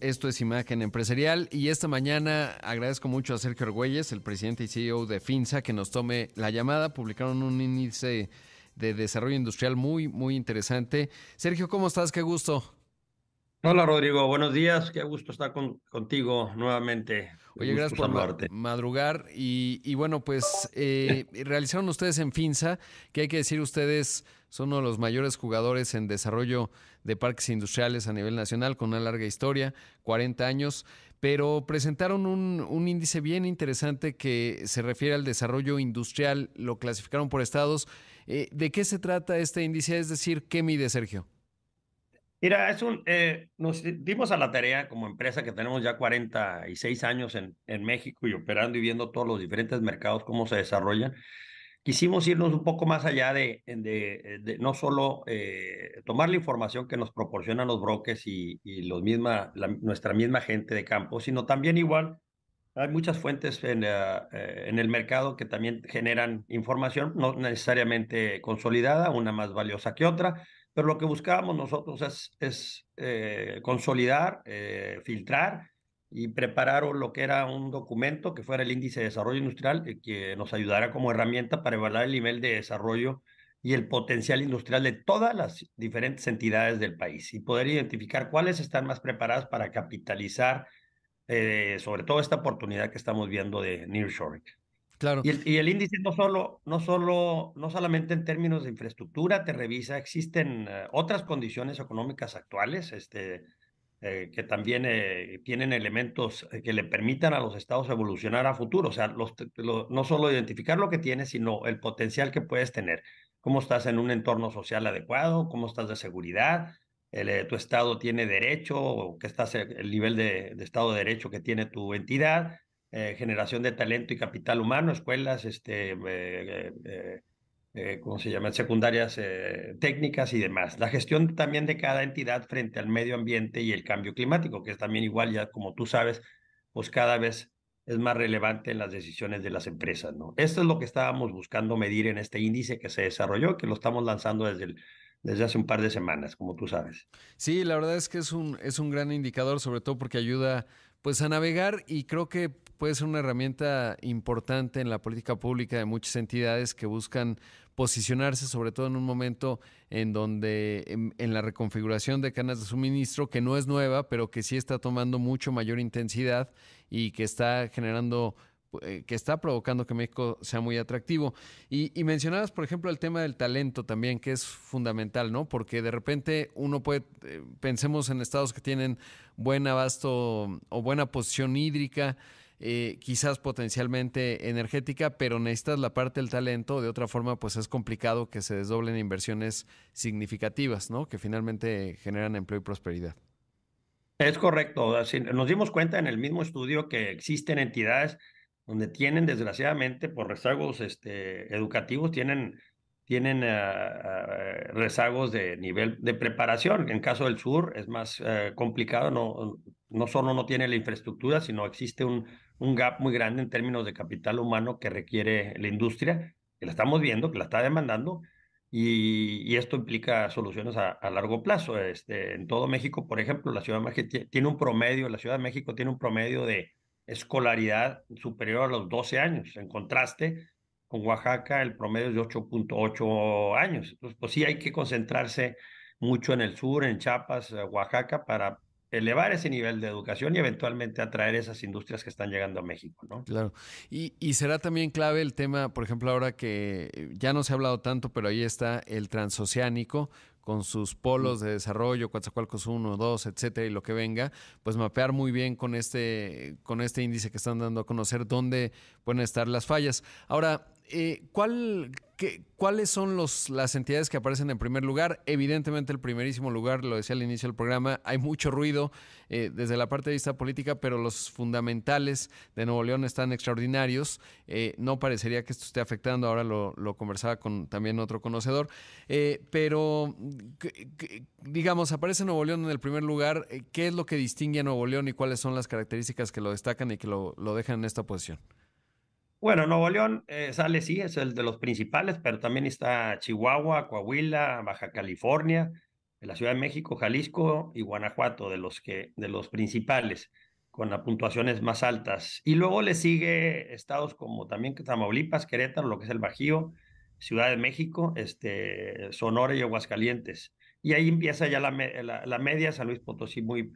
Esto es Imagen Empresarial y esta mañana agradezco mucho a Sergio Argüelles, el presidente y CEO de FINSA, que nos tome la llamada. Publicaron un índice de desarrollo industrial muy, muy interesante. Sergio, ¿cómo estás? Qué gusto. Hola Rodrigo, buenos días, qué gusto estar contigo nuevamente. Oye, gracias por madrugar y, bueno, pues eh, realizaron ustedes en FINSA, que hay que decir ustedes son uno de los mayores jugadores en desarrollo de parques industriales a nivel nacional, con una larga historia, 40 años, pero presentaron un, índice bien interesante que se refiere al desarrollo industrial, lo clasificaron por estados. Eh, ¿De qué se trata este índice? Es decir, ¿qué mide, Sergio? Mira, es un, eh, nos dimos a la tarea como empresa que tenemos ya 46 años en, en México y operando y viendo todos los diferentes mercados, cómo se desarrollan. Quisimos irnos un poco más allá de, de, no solo eh, tomar la información que nos proporcionan los brokers y, y los misma, nuestra misma gente de campo, sino también igual hay muchas fuentes en, eh, en, el mercado que también generan información, no necesariamente consolidada, una más valiosa que otra, pero lo que buscábamos nosotros es, es eh, consolidar, eh, filtrar y preparar lo que era un documento que fuera el índice de desarrollo industrial y que nos ayudara como herramienta para evaluar el nivel de desarrollo y el potencial industrial de todas las diferentes entidades del país y poder identificar cuáles están más preparadas para capitalizar eh, sobre todo esta oportunidad que estamos viendo de nearshoring. Claro. Y el, índice no solo, no solo, no solamente en términos de infraestructura te revisa, existen eh, otras condiciones económicas actuales, este, eh, que también eh, tienen elementos que le permitan a los estados evolucionar a futuro. O sea, no solo identificar lo que tienes, sino el potencial que puedes tener. Cómo estás en un entorno social adecuado, cómo estás de seguridad, tu estado tiene derecho, o qué estás el nivel de, estado de derecho que tiene tu entidad eh, generación de talento y capital humano, escuelas, este, eh, eh, ¿cómo se llaman? Secundarias técnicas y demás. La gestión también de cada entidad frente al medio ambiente y el cambio climático, que es también igual, ya como tú sabes, pues cada vez es más relevante en las decisiones de las empresas, ¿no? Esto es lo que estábamos buscando medir en este índice que se desarrolló, que lo estamos lanzando desde desde hace un par de semanas, como tú sabes. Sí, la verdad es que es un, es un gran indicador, sobre todo porque ayuda pues a navegar y creo que puede ser una herramienta importante en la política pública de muchas entidades que buscan posicionarse, sobre todo en un momento en donde en, la reconfiguración de cadenas de suministro, que no es nueva, pero que sí está tomando mucho mayor intensidad y que está generando eh, que está provocando que México sea muy atractivo. Y, y, mencionabas, por ejemplo, el tema del talento también, que es fundamental, ¿no? Porque de repente uno puede, eh, pensemos en estados que tienen buen abasto o buena posición hídrica, eh, quizás potencialmente energética, pero necesitas la parte del talento, de otra forma pues es complicado que se desdoblen inversiones significativas, ¿no? Que finalmente generan empleo y prosperidad. Es correcto, nos dimos cuenta en el mismo estudio que existen entidades donde tienen, desgraciadamente, por rezagos este, educativos, tienen, tienen ah, rezagos de nivel de preparación. En caso del sur es más eh, complicado, no solo no tiene la infraestructura, sino existe un, un gap muy grande en términos de capital humano que requiere la industria, que la estamos viendo, que la está demandando, y, esto implica soluciones a, a, largo plazo. Este, en todo México, por ejemplo, la Ciudad de México tiene un promedio, la Ciudad de México tiene un promedio de escolaridad superior a los 12 años. En contraste, con Oaxaca el promedio es de 8.8 años. Entonces, pues sí hay que concentrarse mucho en el sur, en Chiapas, eh, Oaxaca, para elevar ese nivel de educación y eventualmente atraer esas industrias que están llegando a México, ¿no? Claro. Y, y, será también clave el tema, por ejemplo, ahora que ya no se ha hablado tanto, pero ahí está el transoceánico, con sus polos de desarrollo, Coatzacoalcos 1, 2, etcétera, y lo que venga, pues mapear muy bien con este, con este índice que están dando a conocer dónde pueden estar las fallas. Ahora, eh, ¿cuál, ¿cuáles son las entidades que aparecen en primer lugar? Evidentemente el primerísimo lugar, lo decía al inicio del programa, hay mucho ruido eh, desde la parte de vista política, pero los fundamentales de Nuevo León están extraordinarios. Eh, no parecería que esto esté afectando, ahora lo, conversaba con también otro conocedor, pero digamos, aparece Nuevo León en el primer lugar. ¿Qué es lo que distingue a Nuevo León y cuáles son las características que lo destacan y que lo dejan en esta posición? Bueno, Nuevo León eh, sale, sí, es el de los principales, pero también está Chihuahua, Coahuila, Baja California, la Ciudad de México, Jalisco y Guanajuato, de los, que, de los principales, con las puntuaciones más altas. Y luego le sigue estados como también Tamaulipas, Querétaro, lo que es el Bajío, Ciudad de México, este, Sonora y Aguascalientes. Y ahí empieza ya la, la, media, San Luis Potosí muy,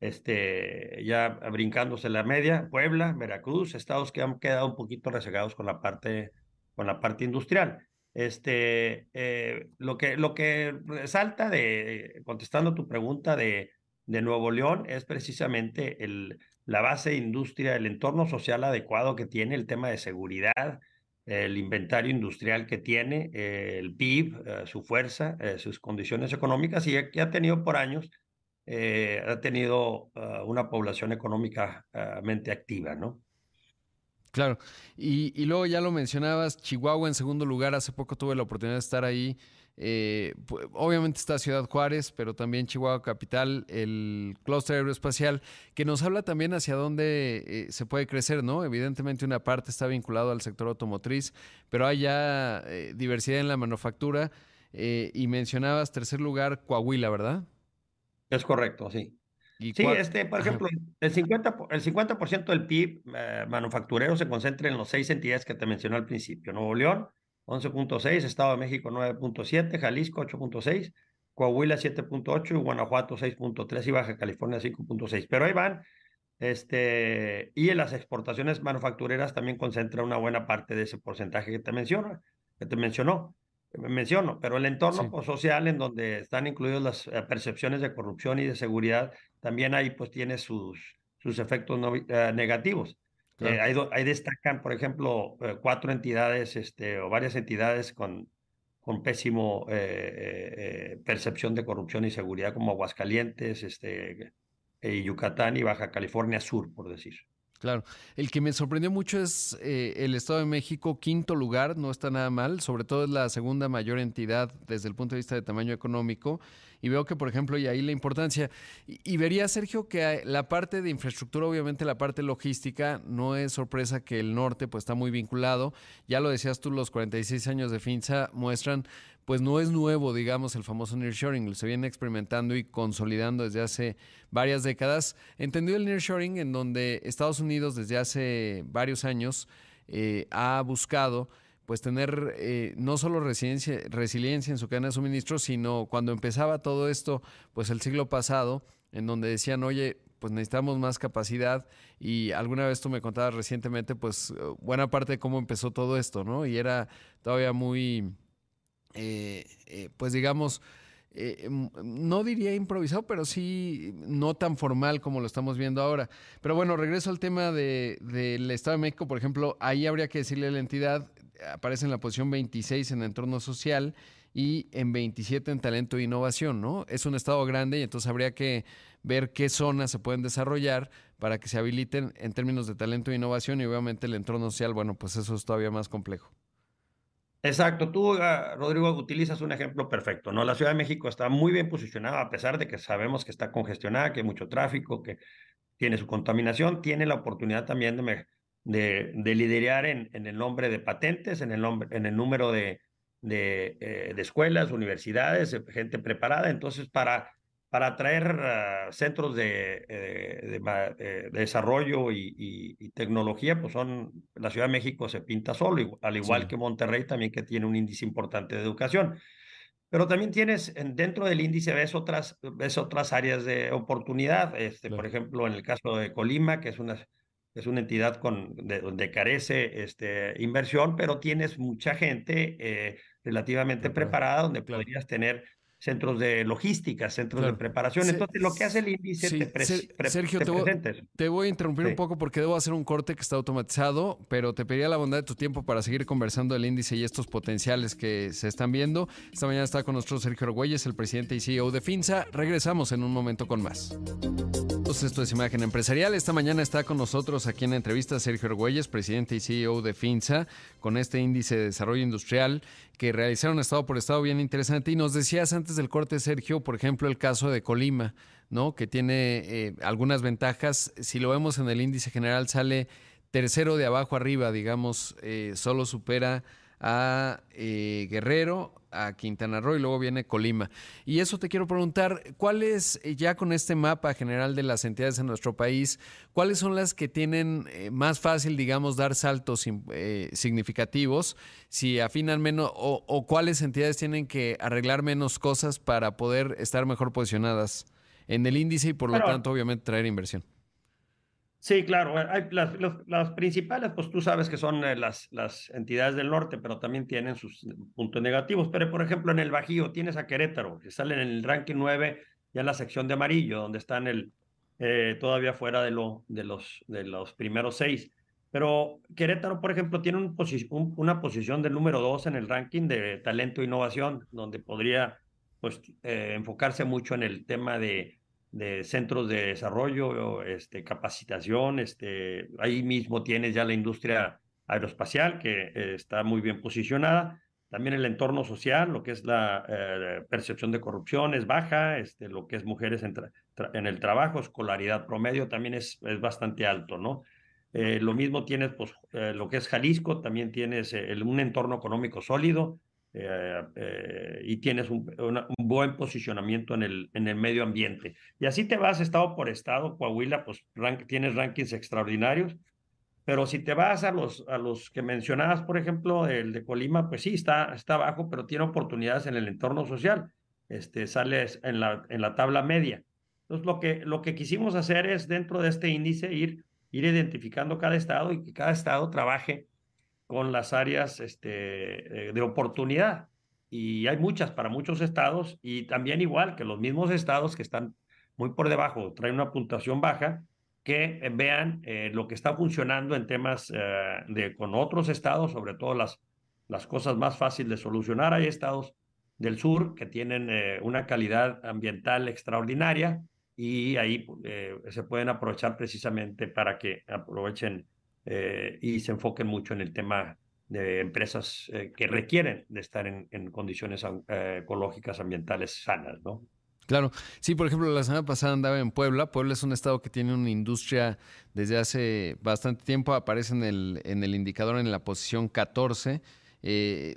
este, ya brincándose la media, Puebla, Veracruz, estados que han quedado un poquito rezagados con la parte, con la parte industrial. Este, eh, lo, que, lo que resalta de, contestando tu pregunta de, de Nuevo León, es precisamente el, la base de industria, el entorno social adecuado que tiene, el tema de seguridad, el inventario industrial que tiene, el PIB, eh, su fuerza, eh, sus condiciones económicas y que ha tenido por años, ha tenido una población económicamente activa, ¿no? Claro, y, luego ya lo mencionabas, Chihuahua en segundo lugar, hace poco tuve la oportunidad de estar ahí. Eh, obviamente está Ciudad Juárez, pero también Chihuahua Capital, el clúster aeroespacial, que nos habla también hacia dónde eh, se puede crecer, ¿no? Evidentemente una parte está vinculado al sector automotriz, pero hay ya eh, diversidad en la manufactura. y mencionabas tercer lugar, Coahuila, ¿verdad? Es correcto, sí sí, este, por ejemplo, el 50%, el 50 del PIB eh, manufacturero se concentra en las seis entidades que te mencioné al principio. Nuevo León, 11.6, Estado de México, 9.7, Jalisco, 8.6, Coahuila, 7.8 y Guanajuato, 6.3 y Baja California, 5.6. Pero ahí van. Este, y en las exportaciones manufactureras también concentra una buena parte de ese porcentaje que te menciono, que te mencionó menciono, pero el entorno pues, social en donde están incluidas las eh, percepciones de corrupción y de seguridad, también ahí pues tiene sus, sus efectos eh, negativos. Eh, ahí, destacan, por ejemplo, cuatro entidades este, o varias entidades con, con pésimo percepción de corrupción y seguridad como Aguascalientes, este, Yucatán y Baja California Sur, por decir. Claro, el que me sorprendió mucho es eh, el Estado de México, quinto lugar, no está nada mal, sobre todo es la segunda mayor entidad desde el punto de vista de tamaño económico. Y veo que, por ejemplo, y ahí la importancia. Y, vería, Sergio, que la parte de infraestructura, obviamente la parte logística, no es sorpresa que el norte pues está muy vinculado. Ya lo decías tú, los 46 años de FINSA muestran pues no es nuevo, digamos, el famoso nearshoring, se viene experimentando y consolidando desde hace varias décadas. Entendió el nearshoring en donde Estados Unidos desde hace varios años eh, ha buscado pues tener eh, no solo resiliencia en su cadena de suministro, sino cuando empezaba todo esto, pues el siglo pasado, en donde decían, oye, pues necesitamos más capacidad y alguna vez tú me contabas recientemente, pues buena parte de cómo empezó todo esto, ¿no? Y era todavía muy eh, eh, pues digamos, eh, no diría improvisado, pero sí no tan formal como lo estamos viendo ahora. Pero bueno, regreso al tema del Estado de México, por ejemplo, ahí habría que decirle a la entidad, aparece en la posición 26 en entorno social y en 27 en talento e innovación, ¿no? Es un estado grande y entonces habría que ver qué zonas se pueden desarrollar para que se habiliten en términos de talento e innovación y obviamente el entorno social, bueno, pues eso es todavía más complejo. Exacto, tú, ah, Rodrigo, utilizas un ejemplo perfecto, ¿no? La Ciudad de México está muy bien posicionada, a pesar de que sabemos que está congestionada, que hay mucho tráfico, que tiene su contaminación, tiene la oportunidad también de, de, de liderar en, el nombre de patentes, en el, nombre, en el número de, eh, de escuelas, universidades, gente preparada. Entonces, para para atraer ah, centros de, eh, de, desarrollo y, tecnología, pues son, la Ciudad de México se pinta solo, al igual que Monterrey también que tiene un índice importante de educación. Pero también tienes, dentro del índice ves otras, ves otras áreas de oportunidad, este, por ejemplo, en el caso de Colima, que es una, es una entidad con, de, donde carece este, inversión, pero tienes mucha gente eh, relativamente preparada, donde podrías tener centros de logística, centros de preparación. Entonces, lo que hace el índice te, Sergio, te, voy, a interrumpir un poco porque debo hacer un corte que está automatizado, pero te pediría la bondad de tu tiempo para seguir conversando del índice y estos potenciales que se están viendo. Esta mañana está con nosotros Sergio Argüelles, el presidente y CEO de FINSA. Regresamos en un momento con más. Entonces, esto es Imagen Empresarial. Esta mañana está con nosotros aquí en la entrevista Sergio Argüelles, presidente y CEO de FINSA, con este índice de desarrollo industrial que realizaron estado por estado bien interesante. Y nos decías antes del corte, Sergio, por ejemplo, el caso de Colima, ¿no? Que tiene eh, algunas ventajas. Si lo vemos en el índice general, sale tercero de abajo arriba, digamos, eh, solo supera a eh, Guerrero, a Quintana Roo y luego viene Colima. Y eso te quiero preguntar, ¿cuáles, eh, ya con este mapa general de las entidades en nuestro país, cuáles son las que tienen eh, más fácil, digamos, dar saltos significativos, si afinan menos, o, cuáles entidades tienen que arreglar menos cosas para poder estar mejor posicionadas en el índice y por lo tanto, obviamente, traer inversión? Sí, claro. Eh, hay las, principales, pues tú sabes que son eh, las, las entidades del norte, pero también tienen sus puntos negativos. Pero, por ejemplo, en el Bajío tienes a Querétaro, que sale en el ranking 9, ya en la sección de amarillo, donde están el, eh, todavía fuera de, lo, de, los, de los primeros seis. Pero Querétaro, por ejemplo, tiene un una posición del número 2 en el ranking de talento e innovación, donde podría pues, enfocarse mucho en el tema de de centros de desarrollo, este, capacitación, este, ahí mismo tienes ya la industria aeroespacial que eh, está muy bien posicionada, también el entorno social, lo que es la eh, percepción de corrupción es baja, este, lo que es mujeres en, el trabajo, escolaridad promedio también es, es bastante alto, ¿no? Eh, lo mismo tienes, pues, lo que es Jalisco, también tienes un entorno económico sólido, eh, eh, y tienes un, buen posicionamiento en el, en el medio ambiente. Y así te vas estado por estado, Coahuila, pues tienes rankings extraordinarios, pero si te vas a los, a los que mencionabas, por ejemplo, el de Colima, pues sí, está, está bajo, pero tiene oportunidades en el entorno social, este, sales en la, en la tabla media. Entonces, lo que, lo que quisimos hacer es, dentro de este índice, ir, ir identificando cada estado y que cada estado trabaje con las áreas este, eh, de oportunidad. Y hay muchas para muchos estados y también igual que los mismos estados que están muy por debajo, traen una puntuación baja, que eh, vean eh, lo que está funcionando en temas de, con otros estados, sobre todo las, las cosas más fáciles de solucionar. Hay estados del sur que tienen una calidad ambiental extraordinaria y ahí se pueden aprovechar precisamente para que aprovechen eh, y se enfoquen mucho en el tema de empresas eh, que requieren de estar en, condiciones eh, ecológicas, ambientales sanas, ¿no? Claro, sí, por ejemplo, la semana pasada andaba en Puebla. Puebla es un estado que tiene una industria desde hace bastante tiempo, aparece en el, en el indicador en la posición 14.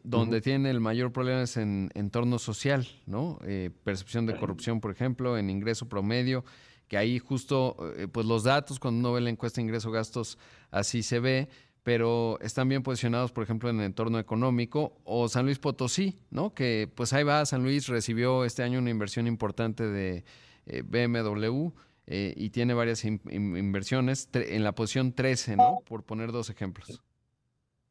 donde tiene el mayor problema es en entorno social, ¿no? percepción de corrupción, por ejemplo, en ingreso promedio, que ahí justo, eh, pues los datos, cuando uno ve la encuesta ingreso-gastos, así se ve, pero están bien posicionados, por ejemplo, en el entorno económico, o San Luis Potosí, ¿no? Que pues ahí va, San Luis recibió este año una inversión importante de eh, BMW eh, y tiene varias inversiones en la posición 13, ¿no? Por poner dos ejemplos.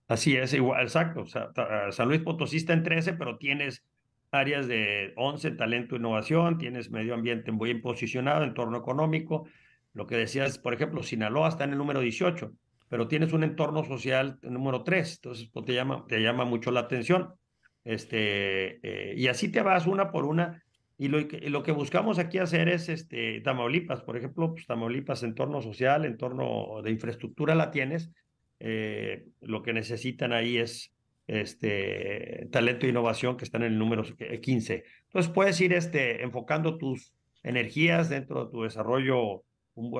Así es, igual, exacto. San Luis Potosí está en 13, pero tienes áreas de 11, talento innovación, tienes medio ambiente muy bien posicionado, entorno económico. Lo que decías, por ejemplo, Sinaloa está en el número 18, pero tienes un entorno social número 3, entonces pues, te, llama, te llama mucho la atención. Este, eh, y así te vas una por una. Y lo, y lo, que buscamos aquí hacer es este, Tamaulipas, por ejemplo, pues, Tamaulipas, entorno social, entorno de infraestructura la tienes. Eh, lo que necesitan ahí es este, talento e innovación que están en el número 15. Entonces puedes ir este, enfocando tus energías dentro de tu desarrollo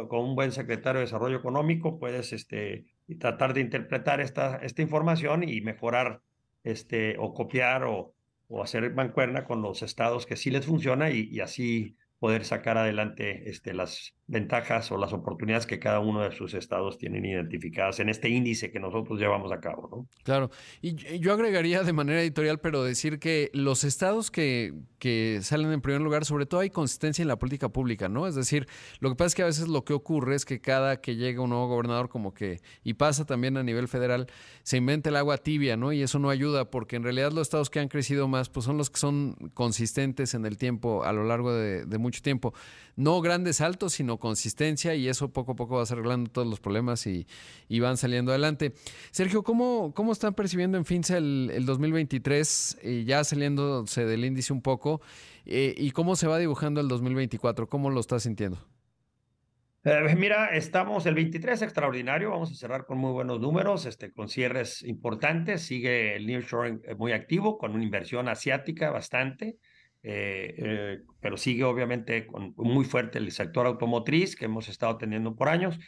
con un buen secretario de Desarrollo Económico, puedes este, tratar de interpretar esta, esta información y mejorar este, o copiar o, o hacer mancuerna con los estados que sí les funciona y, y así poder sacar adelante este, las ventajas o las oportunidades que cada uno de sus estados tienen identificadas en este índice que nosotros llevamos a cabo. ¿no? Claro, y yo agregaría de manera editorial, pero decir que los estados que, que salen en primer lugar, sobre todo hay consistencia en la política pública, ¿no? Es decir, lo que pasa es que a veces lo que ocurre es que cada que llega un nuevo gobernador, como que, y pasa también a nivel federal, se inventa el agua tibia, ¿no? Y eso no ayuda, porque en realidad los estados que han crecido más, pues son los que son consistentes en el tiempo, a lo largo de, de mucho tiempo. No grandes saltos, sino consistencia y eso poco a poco va arreglando todos los problemas y, van saliendo adelante. Sergio, ¿cómo, cómo están percibiendo en FINSA el, el 2023, eh, ya saliéndose del índice un poco? Eh, ¿Y cómo se va dibujando el 2024? ¿Cómo lo estás sintiendo? Eh, mira, estamos el 23 extraordinario, vamos a cerrar con muy buenos números, este, con cierres importantes, sigue el nearshoring muy activo, con una inversión asiática bastante. Eh, eh, pero sigue obviamente con, muy fuerte el sector automotriz que hemos estado teniendo por años.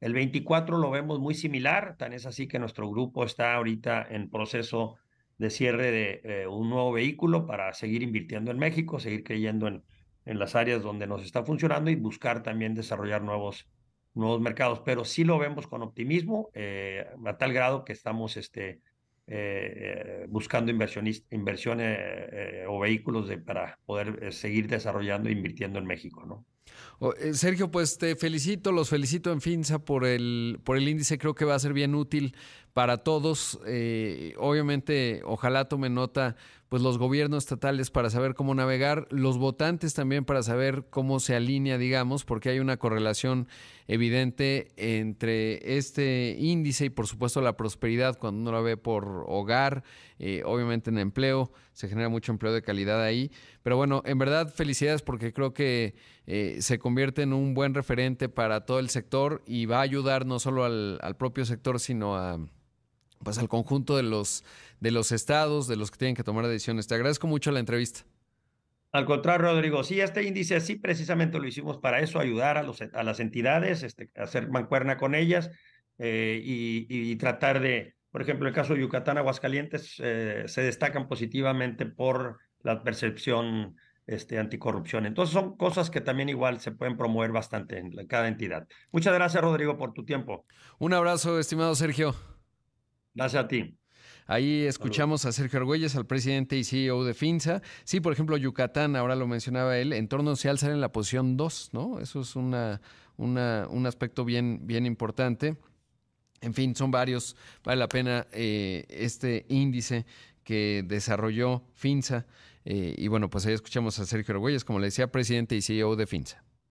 El 24 lo vemos muy similar, tan es así que nuestro grupo está ahorita en proceso de cierre de eh, un nuevo vehículo para seguir invirtiendo en México, seguir creyendo en, en las áreas donde nos está funcionando y buscar también desarrollar nuevos, nuevos mercados. Pero sí lo vemos con optimismo, a tal grado que estamos este, eh, buscando inversiones o vehículos de, para poder seguir desarrollando e invirtiendo en México, ¿no? Eh, Sergio, pues te felicito, los felicito en FINSA por el, por el índice, creo que va a ser bien útil para todos. Eh, obviamente, ojalá tome nota pues los gobiernos estatales para saber cómo navegar, los votantes también para saber cómo se alinea, digamos, porque hay una correlación evidente entre este índice y por supuesto la prosperidad cuando uno la ve por hogar, eh, obviamente en empleo, se genera mucho empleo de calidad ahí. Pero bueno, en verdad felicidades porque creo que eh, se convierte en un buen referente para todo el sector y va a ayudar no solo al propio sector, sino a pues al conjunto de los, de los estados, de los que tienen que tomar decisiones. Te agradezco mucho la entrevista. Al contrario, Rodrigo, sí, este índice sí precisamente lo hicimos para eso, ayudar a, los, a las entidades, este, hacer mancuerna con ellas eh, y, tratar de, por ejemplo, el caso de Yucatán, Aguascalientes, eh, se destacan positivamente por la percepción este, anticorrupción. Entonces son cosas que también igual se pueden promover bastante en cada entidad. Muchas gracias, Rodrigo, por tu tiempo. Un abrazo, estimado Sergio. Gracias a ti. Ahí escuchamos a Sergio Argüelles, al presidente y CEO de FINSA. Sí, por ejemplo, Yucatán, ahora lo mencionaba él, entorno social sale en la posición 2, ¿no? Eso es una, un aspecto bien, bien importante. En fin, son varios. Vale la pena eh, este índice que desarrolló FINSA. Eh, y bueno, pues ahí escuchamos a Sergio Argüelles, como le decía, presidente y CEO de FINSA.